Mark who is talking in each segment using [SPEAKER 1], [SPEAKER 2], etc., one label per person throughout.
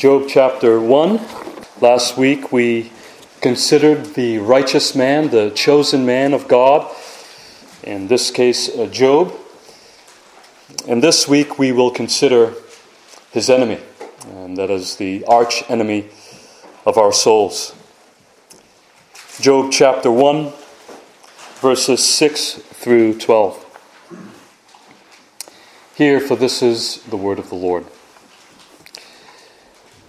[SPEAKER 1] Job chapter 1. Last week we considered the righteous man, the chosen man of God, in this case, uh, Job. And this week we will consider his enemy, and that is the arch enemy of our souls. Job chapter 1, verses 6 through 12. Hear, for this is the word of the Lord.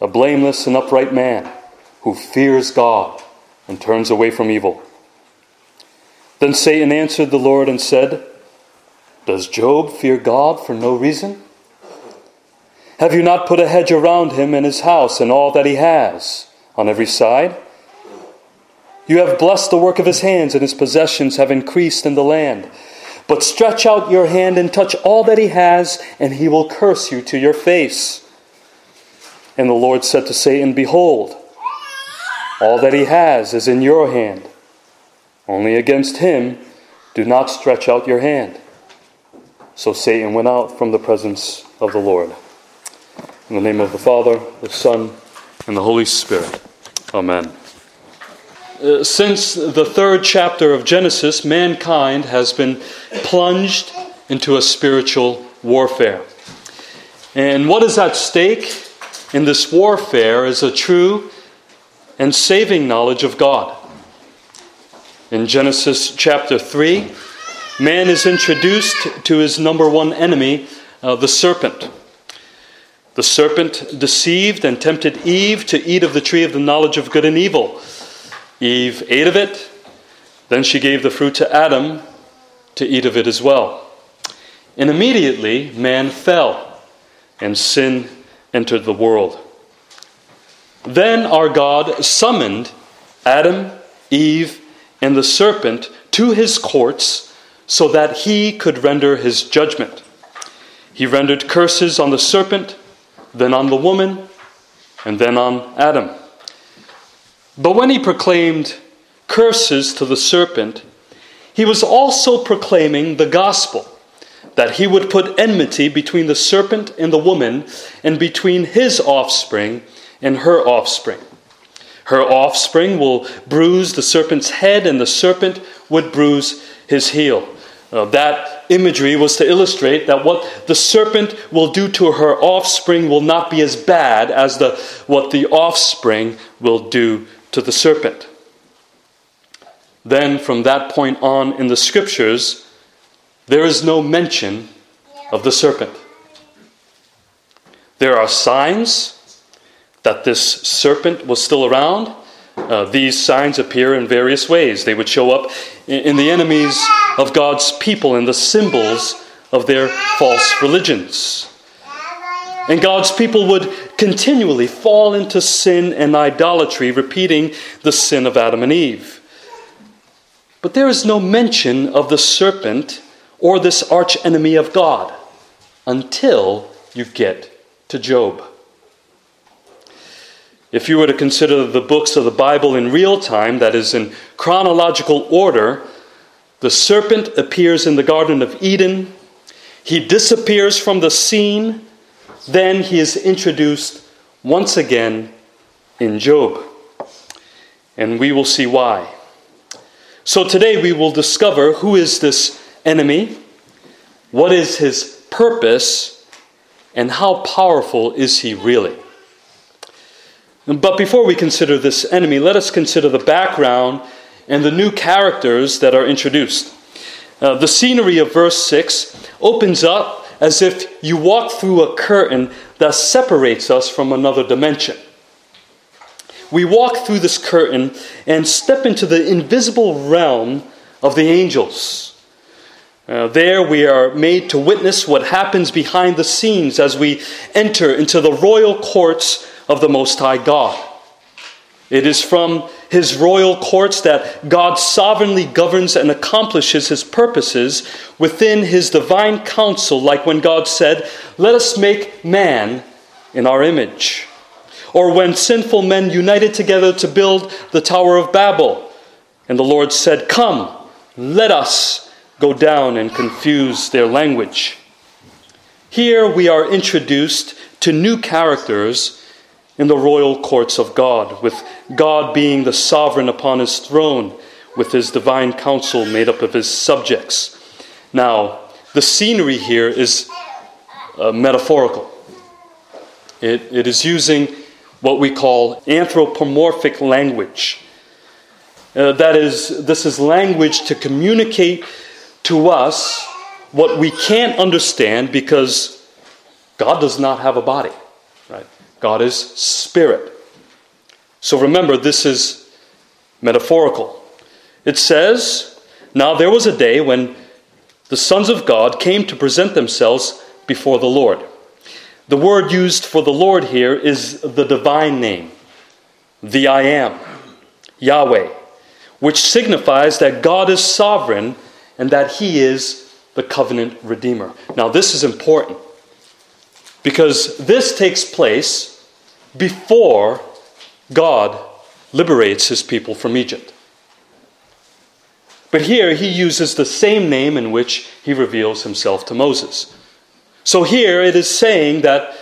[SPEAKER 1] A blameless and upright man who fears God and turns away from evil. Then Satan answered the Lord and said, Does Job fear God for no reason? Have you not put a hedge around him and his house and all that he has on every side? You have blessed the work of his hands, and his possessions have increased in the land. But stretch out your hand and touch all that he has, and he will curse you to your face. And the Lord said to Satan, Behold, all that he has is in your hand. Only against him do not stretch out your hand. So Satan went out from the presence of the Lord. In the name of the Father, the Son, and the Holy Spirit. Amen. Uh, since the third chapter of Genesis, mankind has been plunged into a spiritual warfare. And what is at stake in this warfare is a true and saving knowledge of God. In Genesis chapter 3, man is introduced to his number one enemy, uh, the serpent. The serpent deceived and tempted Eve to eat of the tree of the knowledge of good and evil. Eve ate of it, then she gave the fruit to Adam to eat of it as well. And immediately man fell, and sin entered the world. Then our God summoned Adam, Eve, and the serpent to his courts so that he could render his judgment. He rendered curses on the serpent, then on the woman, and then on Adam. But when he proclaimed curses to the serpent, he was also proclaiming the gospel that he would put enmity between the serpent and the woman, and between his offspring and her offspring. Her offspring will bruise the serpent's head, and the serpent would bruise his heel. Uh, that imagery was to illustrate that what the serpent will do to her offspring will not be as bad as the, what the offspring will do to the serpent. Then, from that point on in the scriptures, there is no mention of the serpent. There are signs that this serpent was still around. Uh, these signs appear in various ways. They would show up in, in the enemies of God's people and the symbols of their false religions. And God's people would continually fall into sin and idolatry, repeating the sin of Adam and Eve. But there is no mention of the serpent or this arch enemy of God until you get to Job. If you were to consider the books of the Bible in real time, that is, in chronological order, the serpent appears in the Garden of Eden, he disappears from the scene, then he is introduced once again in Job. And we will see why. So today we will discover who is this enemy? What is his purpose? And how powerful is he really? But before we consider this enemy, let us consider the background and the new characters that are introduced. Uh, the scenery of verse 6 opens up as if you walk through a curtain that separates us from another dimension. We walk through this curtain and step into the invisible realm of the angels. Uh, there we are made to witness what happens behind the scenes as we enter into the royal courts of the Most High God. It is from his royal courts that God sovereignly governs and accomplishes his purposes within his divine counsel, like when God said, Let us make man in our image. Or when sinful men united together to build the Tower of Babel, and the Lord said, Come, let us go down and confuse their language. Here we are introduced to new characters in the royal courts of God, with God being the sovereign upon his throne, with his divine council made up of his subjects. Now, the scenery here is uh, metaphorical. It, it is using what we call anthropomorphic language. Uh, that is, this is language to communicate to us what we can't understand because God does not have a body, right? God is spirit. So remember, this is metaphorical. It says, Now there was a day when the sons of God came to present themselves before the Lord. The word used for the Lord here is the divine name, the I am, Yahweh, which signifies that God is sovereign and that He is the covenant redeemer. Now, this is important because this takes place before God liberates His people from Egypt. But here he uses the same name in which he reveals himself to Moses. So here it is saying that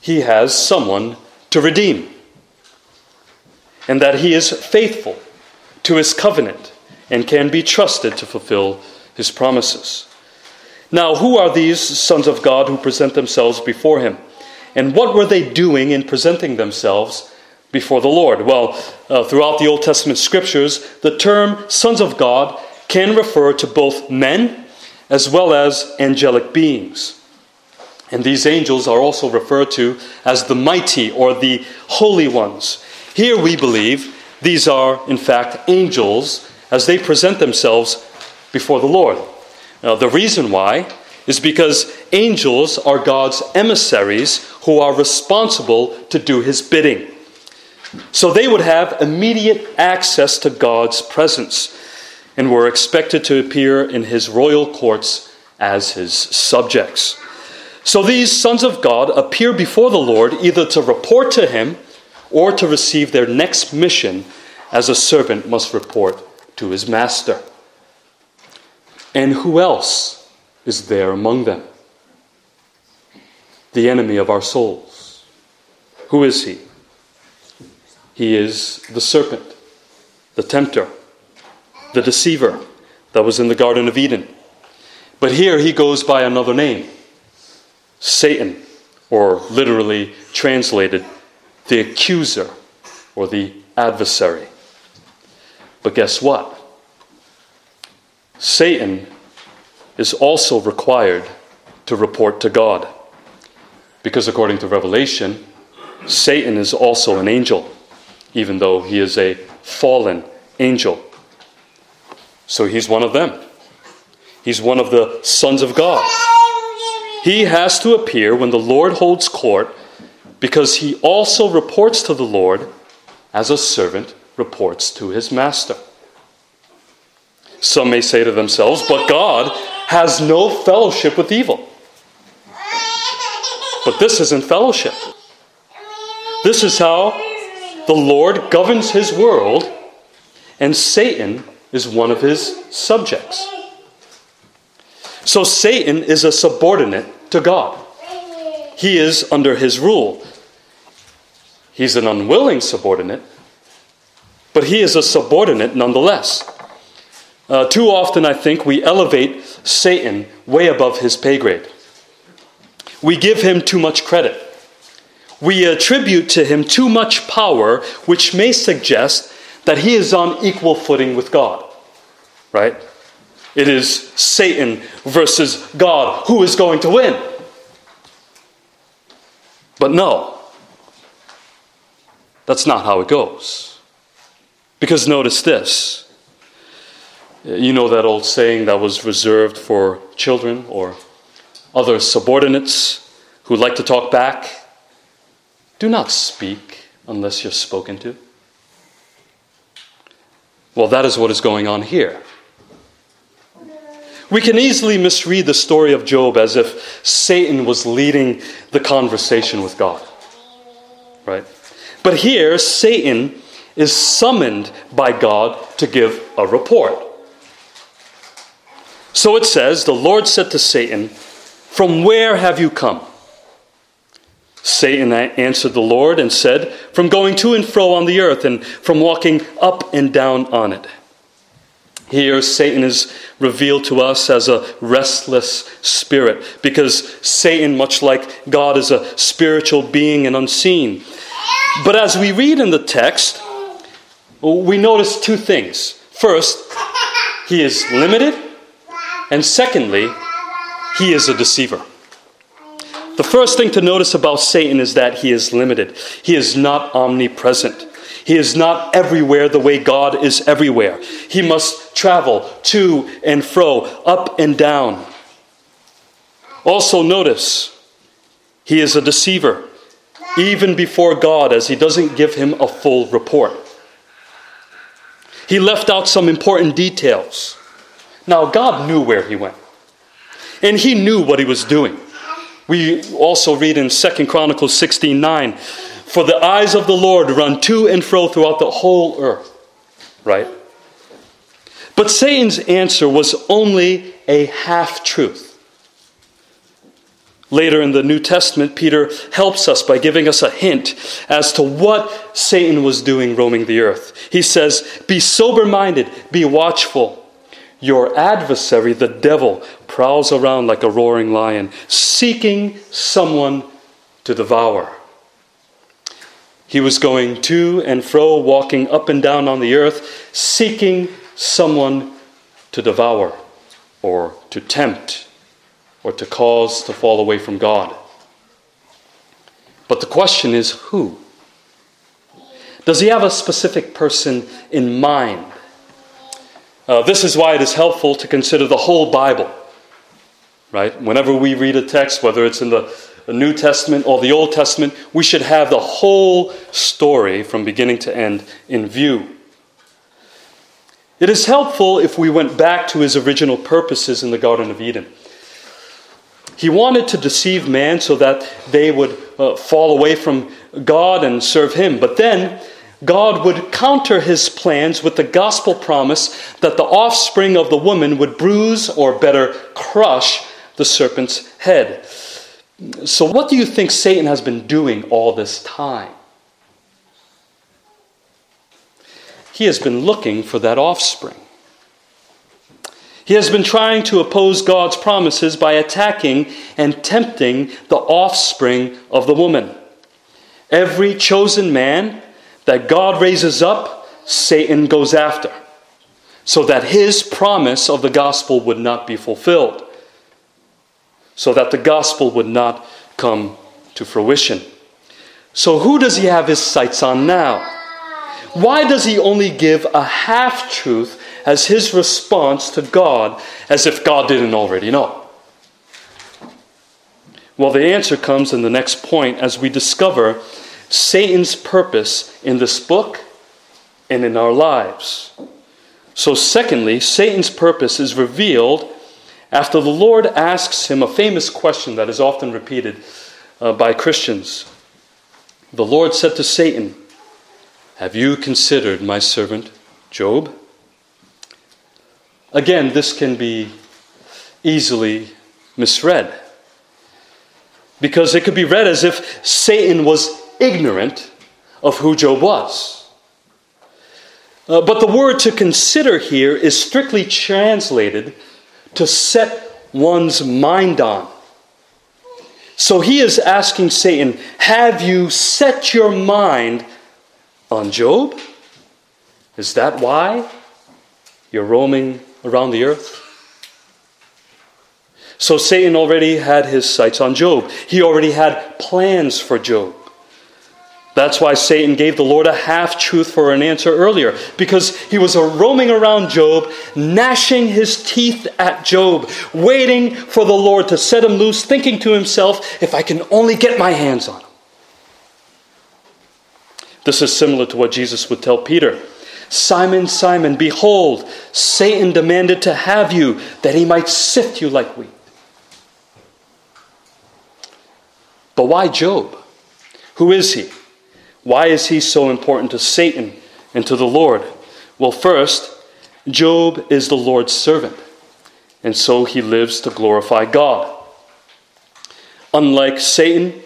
[SPEAKER 1] he has someone to redeem, and that he is faithful to his covenant and can be trusted to fulfill his promises. Now, who are these sons of God who present themselves before him? And what were they doing in presenting themselves before the Lord? Well, uh, throughout the Old Testament scriptures, the term sons of God can refer to both men as well as angelic beings. And these angels are also referred to as the mighty or the holy ones. Here we believe these are, in fact, angels as they present themselves before the Lord. Now, the reason why is because angels are God's emissaries who are responsible to do his bidding. So they would have immediate access to God's presence and were expected to appear in his royal courts as his subjects. So these sons of God appear before the Lord either to report to him or to receive their next mission as a servant must report to his master. And who else is there among them? The enemy of our souls. Who is he? He is the serpent, the tempter the deceiver that was in the Garden of Eden. But here he goes by another name Satan, or literally translated, the accuser or the adversary. But guess what? Satan is also required to report to God. Because according to Revelation, Satan is also an angel, even though he is a fallen angel. So he's one of them. He's one of the sons of God. He has to appear when the Lord holds court because he also reports to the Lord as a servant reports to his master. Some may say to themselves, but God has no fellowship with evil. But this isn't fellowship. This is how the Lord governs his world, and Satan is one of his subjects. So Satan is a subordinate to God. He is under his rule. He's an unwilling subordinate, but he is a subordinate nonetheless. Uh, too often, I think, we elevate Satan way above his pay grade. We give him too much credit. We attribute to him too much power, which may suggest that he is on equal footing with God. Right? It is Satan versus God. Who is going to win? But no, that's not how it goes. Because notice this. You know that old saying that was reserved for children or other subordinates who like to talk back? Do not speak unless you're spoken to. Well, that is what is going on here. We can easily misread the story of Job as if Satan was leading the conversation with God. Right? But here, Satan is summoned by God to give a report. So it says, The Lord said to Satan, From where have you come? Satan answered the Lord and said, From going to and fro on the earth and from walking up and down on it. Here, Satan is revealed to us as a restless spirit because Satan, much like God, is a spiritual being and unseen. But as we read in the text, we notice two things. First, he is limited, and secondly, he is a deceiver. The first thing to notice about Satan is that he is limited. He is not omnipresent. He is not everywhere the way God is everywhere. He must travel to and fro, up and down. Also, notice he is a deceiver, even before God, as he doesn't give him a full report. He left out some important details. Now, God knew where he went, and he knew what he was doing. We also read in 2 Chronicles 16 9, For the eyes of the Lord run to and fro throughout the whole earth. Right? But Satan's answer was only a half truth. Later in the New Testament, Peter helps us by giving us a hint as to what Satan was doing roaming the earth. He says, Be sober minded, be watchful. Your adversary, the devil, prowls around like a roaring lion, seeking someone to devour. He was going to and fro, walking up and down on the earth, seeking someone to devour, or to tempt, or to cause to fall away from God. But the question is who? Does he have a specific person in mind? Uh, this is why it is helpful to consider the whole Bible. Right? Whenever we read a text, whether it's in the, the New Testament or the Old Testament, we should have the whole story from beginning to end in view. It is helpful if we went back to his original purposes in the Garden of Eden. He wanted to deceive man so that they would uh, fall away from God and serve him. But then God would counter his plans with the gospel promise that the offspring of the woman would bruise, or better, crush the serpent's head. So, what do you think Satan has been doing all this time? He has been looking for that offspring. He has been trying to oppose God's promises by attacking and tempting the offspring of the woman. Every chosen man that God raises up, Satan goes after, so that his promise of the gospel would not be fulfilled, so that the gospel would not come to fruition. So, who does he have his sights on now? Why does he only give a half truth as his response to God as if God didn't already know? Well, the answer comes in the next point as we discover Satan's purpose in this book and in our lives. So, secondly, Satan's purpose is revealed after the Lord asks him a famous question that is often repeated uh, by Christians. The Lord said to Satan, Have you considered my servant Job? Again, this can be easily misread because it could be read as if Satan was ignorant of who Job was. Uh, but the word to consider here is strictly translated to set one's mind on. So he is asking Satan, Have you set your mind on Job? Is that why you're roaming around the earth? So Satan already had his sights on Job. He already had plans for Job. That's why Satan gave the Lord a half truth for an answer earlier, because he was roaming around Job, gnashing his teeth at Job, waiting for the Lord to set him loose, thinking to himself, if I can only get my hands on him. This is similar to what Jesus would tell Peter Simon, Simon, behold, Satan demanded to have you that he might sift you like wheat. But why Job? Who is he? Why is he so important to Satan and to the Lord? Well, first, Job is the Lord's servant, and so he lives to glorify God. Unlike Satan,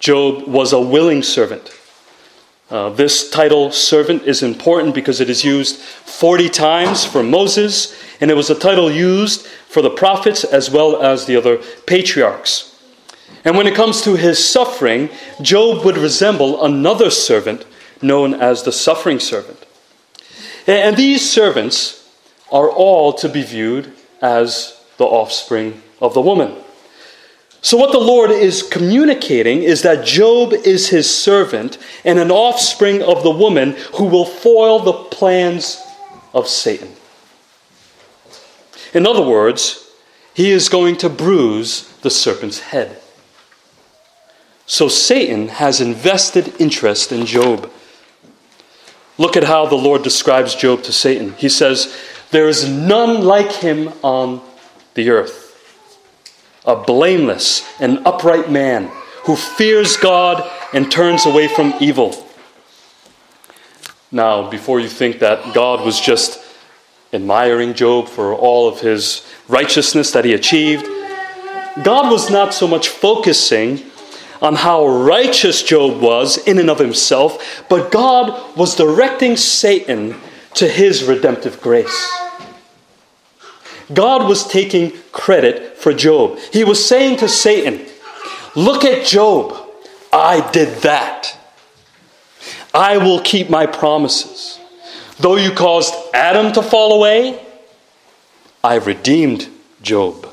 [SPEAKER 1] Job was a willing servant. Uh, this title, servant, is important because it is used 40 times for Moses, and it was a title used for the prophets as well as the other patriarchs. And when it comes to his suffering, Job would resemble another servant known as the suffering servant. And these servants are all to be viewed as the offspring of the woman. So, what the Lord is communicating is that Job is his servant and an offspring of the woman who will foil the plans of Satan. In other words, he is going to bruise the serpent's head. So Satan has invested interest in Job. Look at how the Lord describes Job to Satan. He says, There is none like him on the earth, a blameless and upright man who fears God and turns away from evil. Now, before you think that God was just admiring Job for all of his righteousness that he achieved, God was not so much focusing on how righteous Job was in and of himself, but God was directing Satan to his redemptive grace. God was taking credit for Job. He was saying to Satan, Look at Job. I did that. I will keep my promises. Though you caused Adam to fall away, I have redeemed Job.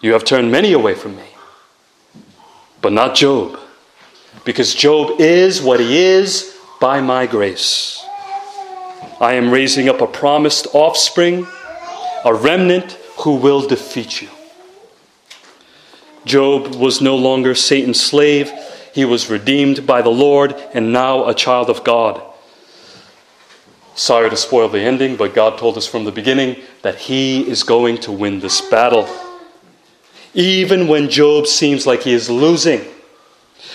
[SPEAKER 1] You have turned many away from me but not Job, because Job is what he is by my grace. I am raising up a promised offspring, a remnant who will defeat you. Job was no longer Satan's slave. He was redeemed by the Lord and now a child of God. Sorry to spoil the ending, but God told us from the beginning that He is going to win this battle even when Job seems like he is losing.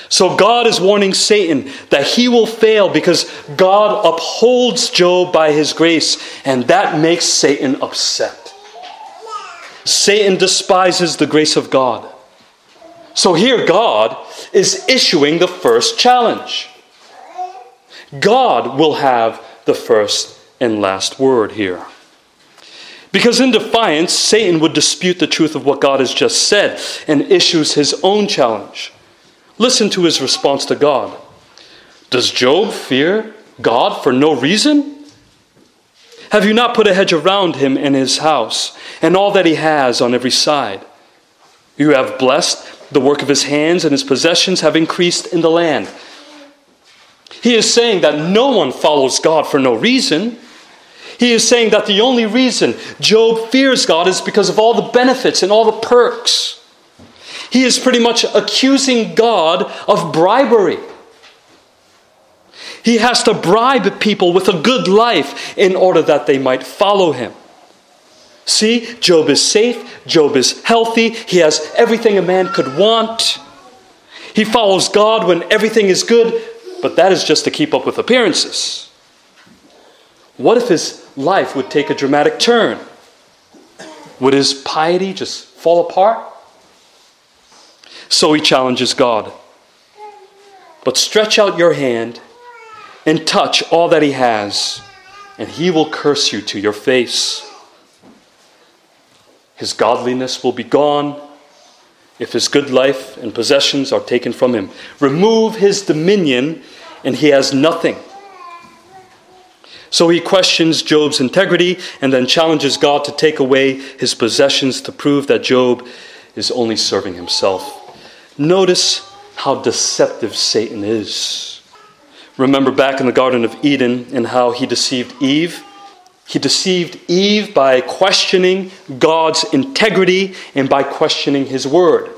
[SPEAKER 1] So God is warning Satan that he will fail because God upholds Job by his grace, and that makes Satan upset. Satan despises the grace of God. So here, God is issuing the first challenge. God will have the first and last word here. Because in defiance, Satan would dispute the truth of what God has just said and issues his own challenge. Listen to his response to God. Does Job fear God for no reason? Have you not put a hedge around him and his house and all that he has on every side? You have blessed the work of his hands, and his possessions have increased in the land. He is saying that no one follows God for no reason. He is saying that the only reason Job fears God is because of all the benefits and all the perks. He is pretty much accusing God of bribery. He has to bribe people with a good life in order that they might follow him. See, Job is safe, Job is healthy, he has everything a man could want. He follows God when everything is good, but that is just to keep up with appearances. What if his life would take a dramatic turn? Would his piety just fall apart? So he challenges God. But stretch out your hand and touch all that he has, and he will curse you to your face. His godliness will be gone if his good life and possessions are taken from him. Remove his dominion, and he has nothing. So he questions Job's integrity and then challenges God to take away his possessions to prove that Job is only serving himself. Notice how deceptive Satan is. Remember back in the Garden of Eden and how he deceived Eve? He deceived Eve by questioning God's integrity and by questioning his word.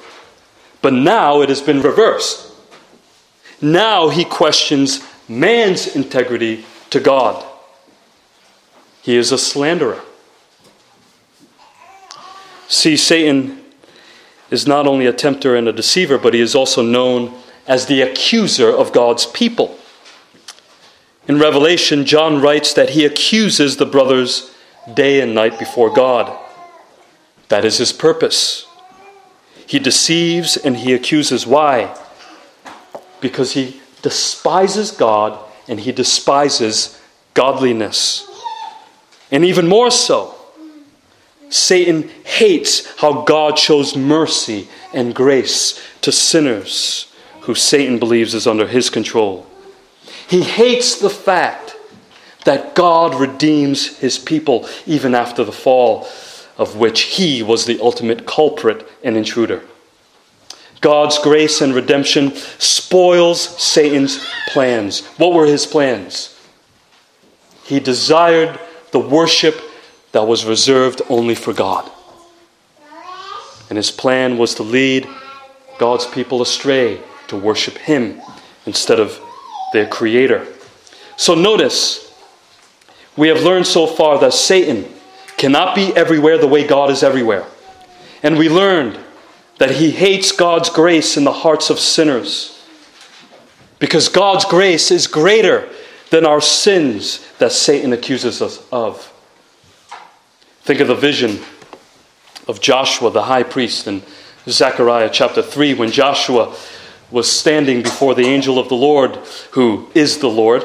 [SPEAKER 1] But now it has been reversed. Now he questions man's integrity to God. He is a slanderer. See, Satan is not only a tempter and a deceiver, but he is also known as the accuser of God's people. In Revelation, John writes that he accuses the brothers day and night before God. That is his purpose. He deceives and he accuses. Why? Because he despises God and he despises godliness. And even more so, Satan hates how God shows mercy and grace to sinners who Satan believes is under his control. He hates the fact that God redeems his people even after the fall, of which he was the ultimate culprit and intruder. God's grace and redemption spoils Satan's plans. What were his plans? He desired the worship that was reserved only for God. And his plan was to lead God's people astray to worship him instead of their creator. So notice, we have learned so far that Satan cannot be everywhere the way God is everywhere. And we learned that he hates God's grace in the hearts of sinners. Because God's grace is greater than our sins that Satan accuses us of. Think of the vision of Joshua, the high priest, in Zechariah chapter 3, when Joshua was standing before the angel of the Lord, who is the Lord,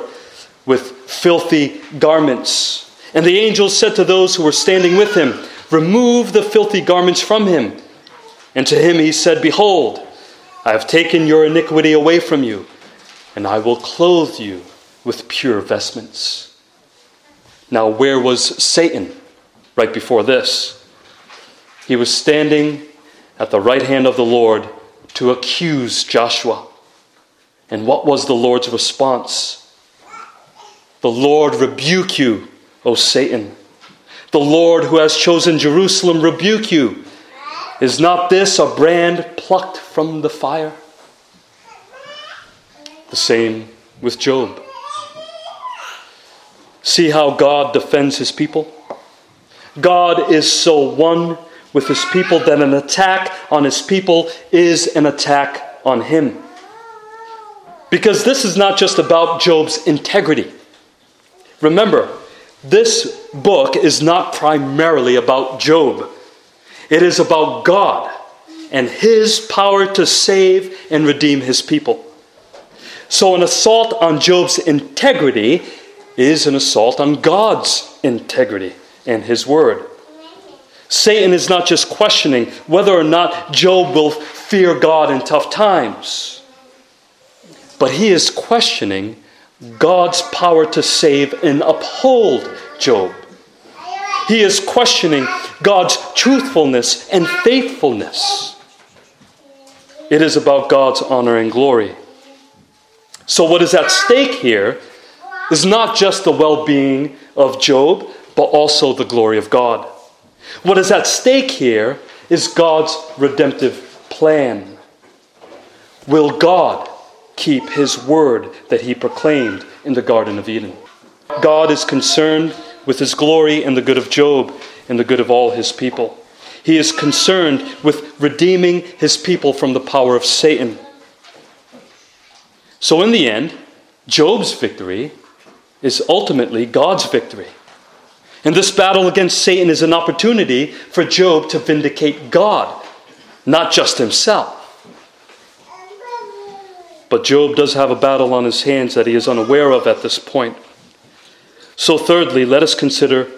[SPEAKER 1] with filthy garments. And the angel said to those who were standing with him, Remove the filthy garments from him. And to him he said, Behold, I have taken your iniquity away from you, and I will clothe you with pure vestments. Now, where was Satan right before this? He was standing at the right hand of the Lord to accuse Joshua. And what was the Lord's response? The Lord rebuke you, O Satan. The Lord who has chosen Jerusalem rebuke you. Is not this a brand plucked from the fire? The same with Job. See how God defends his people? God is so one with his people, that an attack on his people is an attack on him. Because this is not just about Job's integrity. Remember, this book is not primarily about Job, it is about God and his power to save and redeem his people. So, an assault on Job's integrity is an assault on God's integrity and his word. Satan is not just questioning whether or not Job will fear God in tough times, but he is questioning God's power to save and uphold Job. He is questioning God's truthfulness and faithfulness. It is about God's honor and glory. So, what is at stake here is not just the well being of Job, but also the glory of God. What is at stake here is God's redemptive plan. Will God keep his word that he proclaimed in the Garden of Eden? God is concerned with his glory and the good of Job and the good of all his people. He is concerned with redeeming his people from the power of Satan. So, in the end, Job's victory is ultimately God's victory. And this battle against Satan is an opportunity for Job to vindicate God, not just himself. But Job does have a battle on his hands that he is unaware of at this point. So, thirdly, let us consider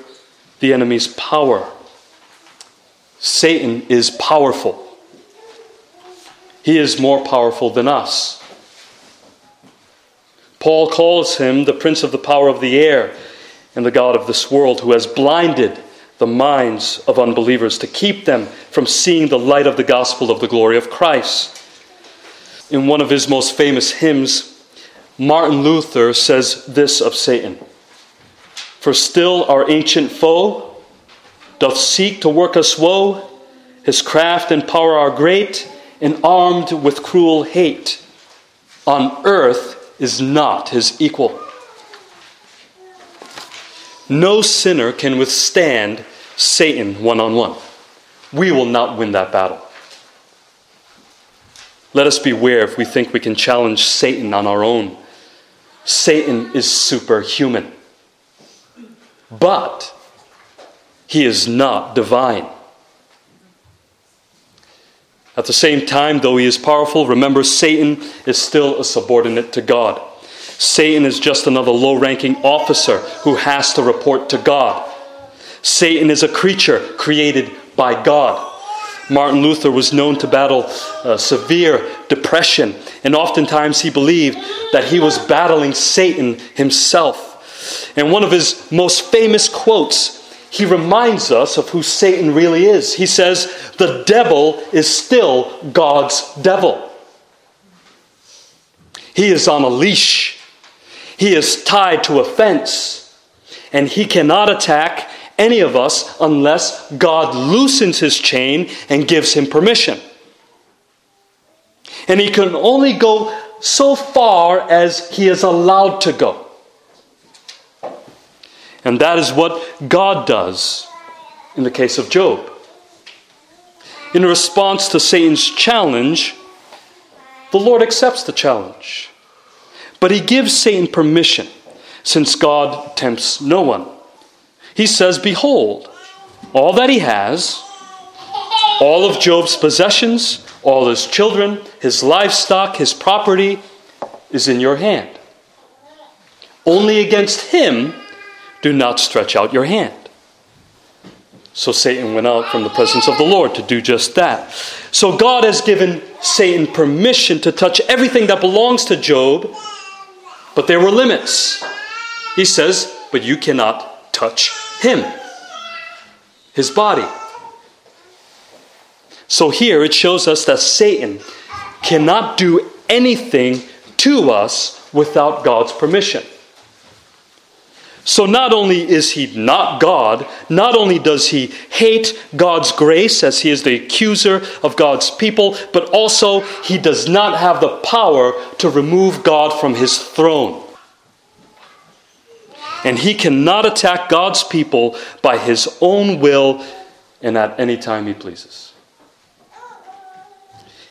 [SPEAKER 1] the enemy's power. Satan is powerful, he is more powerful than us. Paul calls him the prince of the power of the air and the God of this world who has blinded the minds of unbelievers to keep them from seeing the light of the gospel of the glory of Christ. In one of his most famous hymns, Martin Luther says this of Satan For still our ancient foe doth seek to work us woe, his craft and power are great, and armed with cruel hate. on earth is not his equal. No sinner can withstand Satan one on one. We will not win that battle. Let us beware if we think we can challenge Satan on our own. Satan is superhuman. But he is not divine. At the same time, though he is powerful, remember Satan is still a subordinate to God. Satan is just another low ranking officer who has to report to God. Satan is a creature created by God. Martin Luther was known to battle uh, severe depression, and oftentimes he believed that he was battling Satan himself. And one of his most famous quotes, he reminds us of who Satan really is. He says, The devil is still God's devil. He is on a leash, he is tied to a fence, and he cannot attack any of us unless God loosens his chain and gives him permission. And he can only go so far as he is allowed to go. And that is what God does in the case of Job. In response to Satan's challenge, the Lord accepts the challenge. But he gives Satan permission, since God tempts no one he says, Behold, all that he has, all of Job's possessions, all his children, his livestock, his property, is in your hand. Only against him do not stretch out your hand. So Satan went out from the presence of the Lord to do just that. So God has given Satan permission to touch everything that belongs to Job, but there were limits. He says, But you cannot touch him, his body. So here it shows us that Satan cannot do anything to us without God's permission. So not only is he not God, not only does he hate God's grace as he is the accuser of God's people, but also he does not have the power to remove God from his throne and he cannot attack God's people by his own will and at any time he pleases.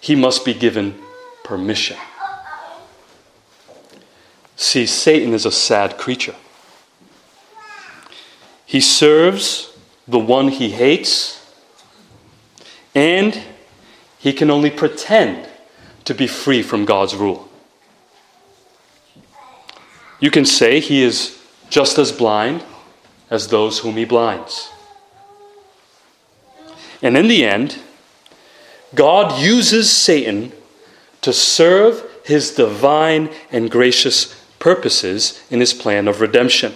[SPEAKER 1] He must be given permission. See, Satan is a sad creature. He serves the one he hates, and he can only pretend to be free from God's rule. You can say he is just as blind as those whom he blinds. And in the end, God uses Satan to serve his divine and gracious purposes in his plan of redemption.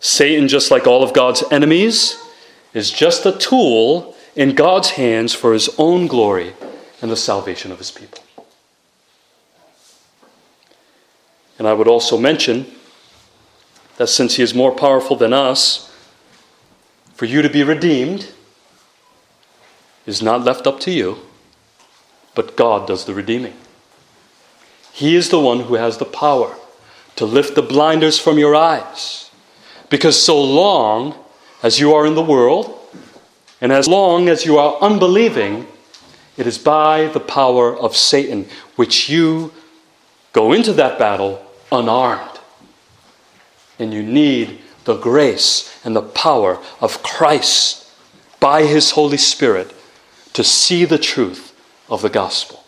[SPEAKER 1] Satan, just like all of God's enemies, is just a tool in God's hands for his own glory and the salvation of his people. And I would also mention that since he is more powerful than us, for you to be redeemed is not left up to you, but God does the redeeming. He is the one who has the power to lift the blinders from your eyes. Because so long as you are in the world, and as long as you are unbelieving, it is by the power of Satan which you go into that battle unarmed. And you need the grace and the power of Christ by His Holy Spirit to see the truth of the gospel.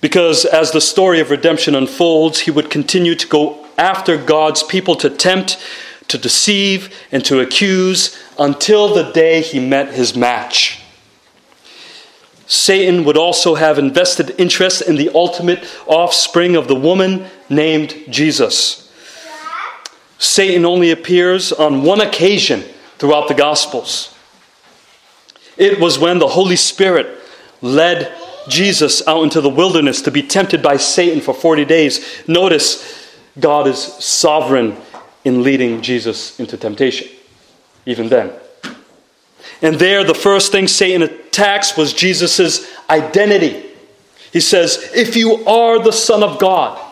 [SPEAKER 1] Because as the story of redemption unfolds, he would continue to go after God's people to tempt, to deceive, and to accuse until the day he met his match. Satan would also have invested interest in the ultimate offspring of the woman named Jesus. Satan only appears on one occasion throughout the Gospels. It was when the Holy Spirit led Jesus out into the wilderness to be tempted by Satan for 40 days. Notice, God is sovereign in leading Jesus into temptation, even then. And there, the first thing Satan attacks was Jesus' identity. He says, If you are the Son of God,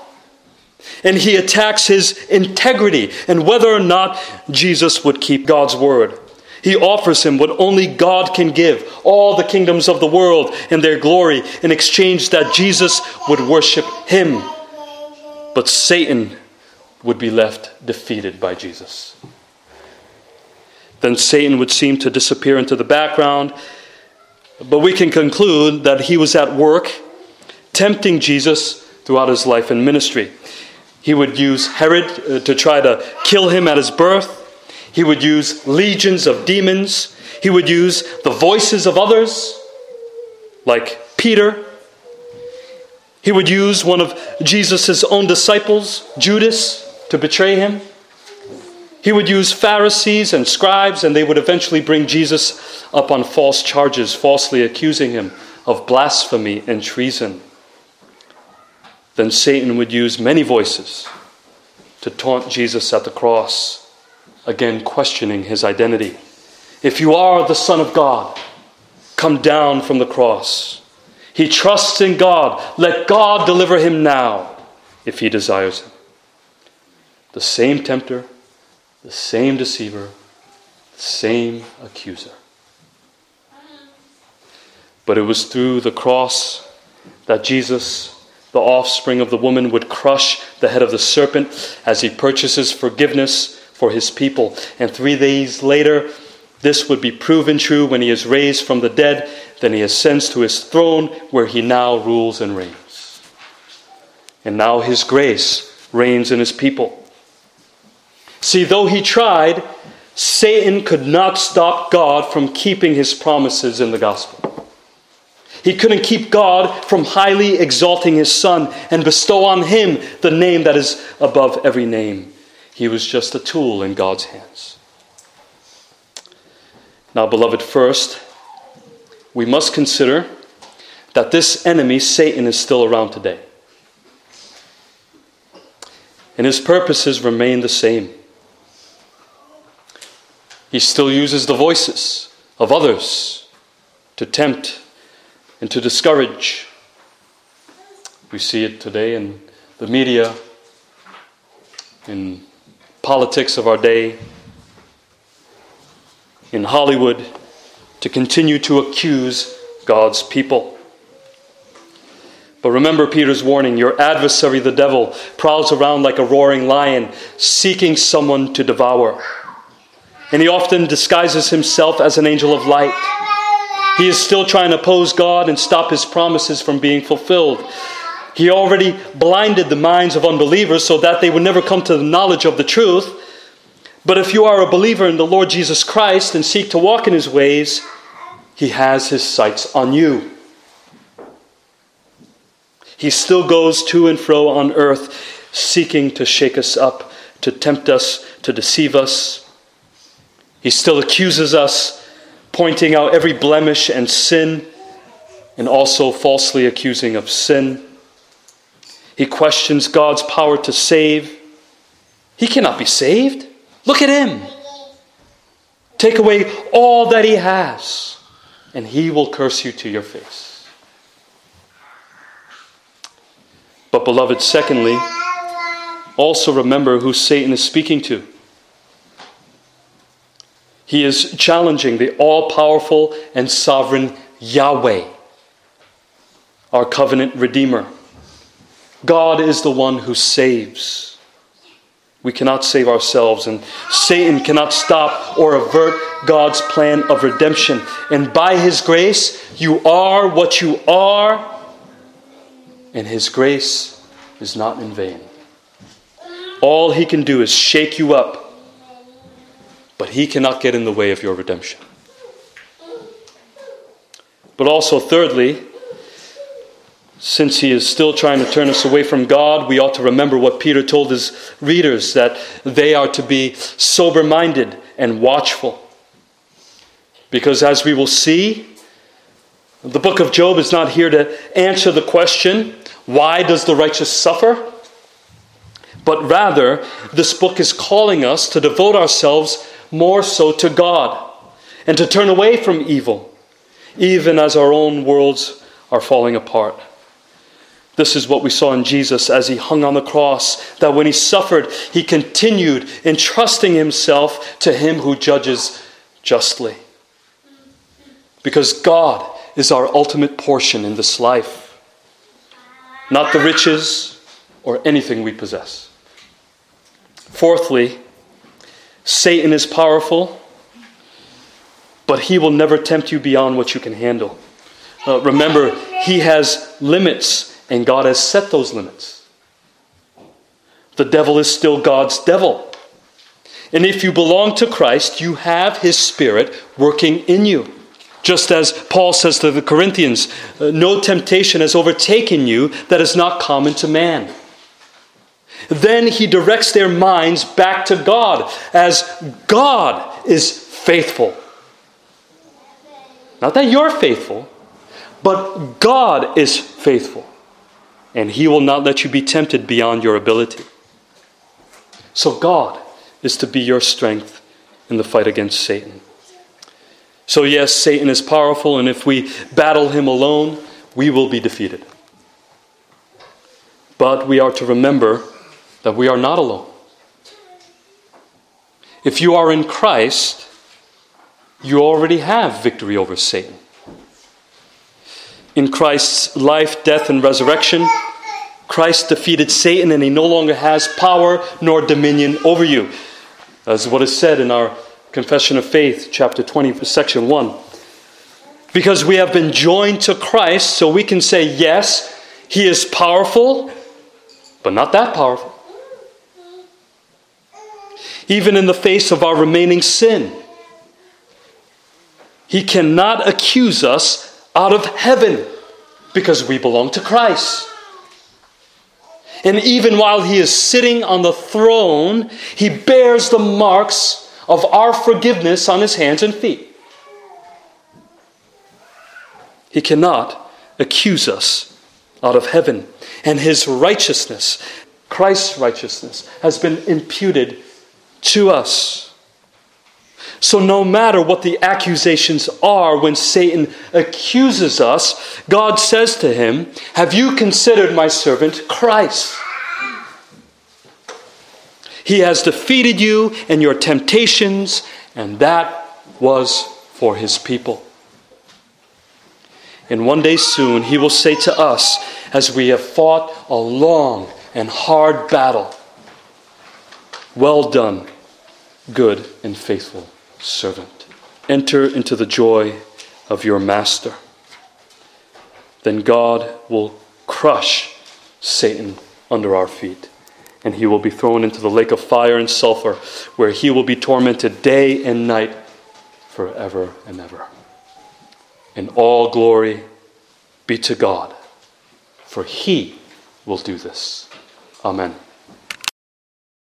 [SPEAKER 1] and he attacks his integrity and whether or not Jesus would keep God's word. He offers him what only God can give all the kingdoms of the world and their glory in exchange that Jesus would worship him. But Satan would be left defeated by Jesus. Then Satan would seem to disappear into the background, but we can conclude that he was at work tempting Jesus throughout his life and ministry. He would use Herod uh, to try to kill him at his birth. He would use legions of demons. He would use the voices of others, like Peter. He would use one of Jesus' own disciples, Judas, to betray him. He would use Pharisees and scribes, and they would eventually bring Jesus up on false charges, falsely accusing him of blasphemy and treason then Satan would use many voices to taunt Jesus at the cross, again questioning his identity. If you are the Son of God, come down from the cross. He trusts in God. Let God deliver him now if he desires him. The same tempter, the same deceiver, the same accuser. But it was through the cross that Jesus the offspring of the woman would crush the head of the serpent as he purchases forgiveness for his people. And three days later, this would be proven true when he is raised from the dead. Then he ascends to his throne where he now rules and reigns. And now his grace reigns in his people. See, though he tried, Satan could not stop God from keeping his promises in the gospel. He couldn't keep God from highly exalting his Son and bestow on him the name that is above every name. He was just a tool in God's hands. Now, beloved, first, we must consider that this enemy, Satan, is still around today. And his purposes remain the same. He still uses the voices of others to tempt and to discourage. We see it today in the media, in politics of our day, in Hollywood, to continue to accuse God's people. But remember Peter's warning your adversary, the devil, prowls around like a roaring lion, seeking someone to devour. And he often disguises himself as an angel of light. He is still trying to oppose God and stop his promises from being fulfilled. He already blinded the minds of unbelievers so that they would never come to the knowledge of the truth. But if you are a believer in the Lord Jesus Christ and seek to walk in his ways, he has his sights on you. He still goes to and fro on earth, seeking to shake us up, to tempt us, to deceive us. He still accuses us pointing out every blemish and sin, and also falsely accusing of sin. He questions God's power to save. He cannot be saved. Look at him. Take away all that he has, and he will curse you to your face. But, beloved, secondly, also remember who Satan is speaking to. He is challenging the all powerful and sovereign Yahweh, our covenant Redeemer. God is the one who saves. We cannot save ourselves, and Satan cannot stop or avert God's plan of redemption. And by his grace, you are what you are, and his grace is not in vain. All he can do is shake you up but he cannot get in the way of your redemption. But also, thirdly, since he is still trying to turn us away from God, we ought to remember what Peter told his readers that they are to be sober minded and watchful. Because as we will see, the book of Job is not here to answer the question, why does the righteous suffer? But rather, this book is calling us to devote ourselves more so to God and to turn away from evil, even as our own worlds are falling apart. This is what we saw in Jesus as he hung on the cross, that when he suffered, he continued entrusting himself to him who judges justly. Because God is our ultimate portion in this life, not the riches or anything we possess. Fourthly, Satan is powerful, but he will never tempt you beyond what you can handle. Uh, remember, he has limits, and God has set those limits. The devil is still God's devil. And if you belong to Christ, you have his spirit working in you. Just as Paul says to the Corinthians, uh, no temptation has overtaken you that is not common to man. Then he directs their minds back to God as God is faithful. Not that you're faithful, but God is faithful. And he will not let you be tempted beyond your ability. So God is to be your strength in the fight against Satan. So, yes, Satan is powerful, and if we battle him alone, we will be defeated. But we are to remember that we are not alone. If you are in Christ, you already have victory over Satan. In Christ's life, death, and resurrection, Christ defeated Satan and he no longer has power nor dominion over you. As what is said in our Confession of Faith, chapter 20, section 1. Because we have been joined to Christ, so we can say, yes, he is powerful, but not that powerful even in the face of our remaining sin. He cannot accuse us out of heaven because we belong to Christ. And even while he is sitting on the throne, he bears the marks of our forgiveness on his hands and feet. He cannot accuse us out of heaven. And his righteousness, Christ's righteousness, has been imputed to us. So, no matter what the accusations are, when Satan accuses us, God says to him, Have you considered my servant Christ? He has defeated you and your temptations, and that was for his people. And one day soon, he will say to us, as we have fought a long and hard battle, Well done good and faithful servant. Enter into the joy of your master. Then God will crush Satan under our feet, and he will be thrown into the lake of fire and sulfur, where he will be tormented day and night forever and ever. And all glory be to God, for he will do this. Amen.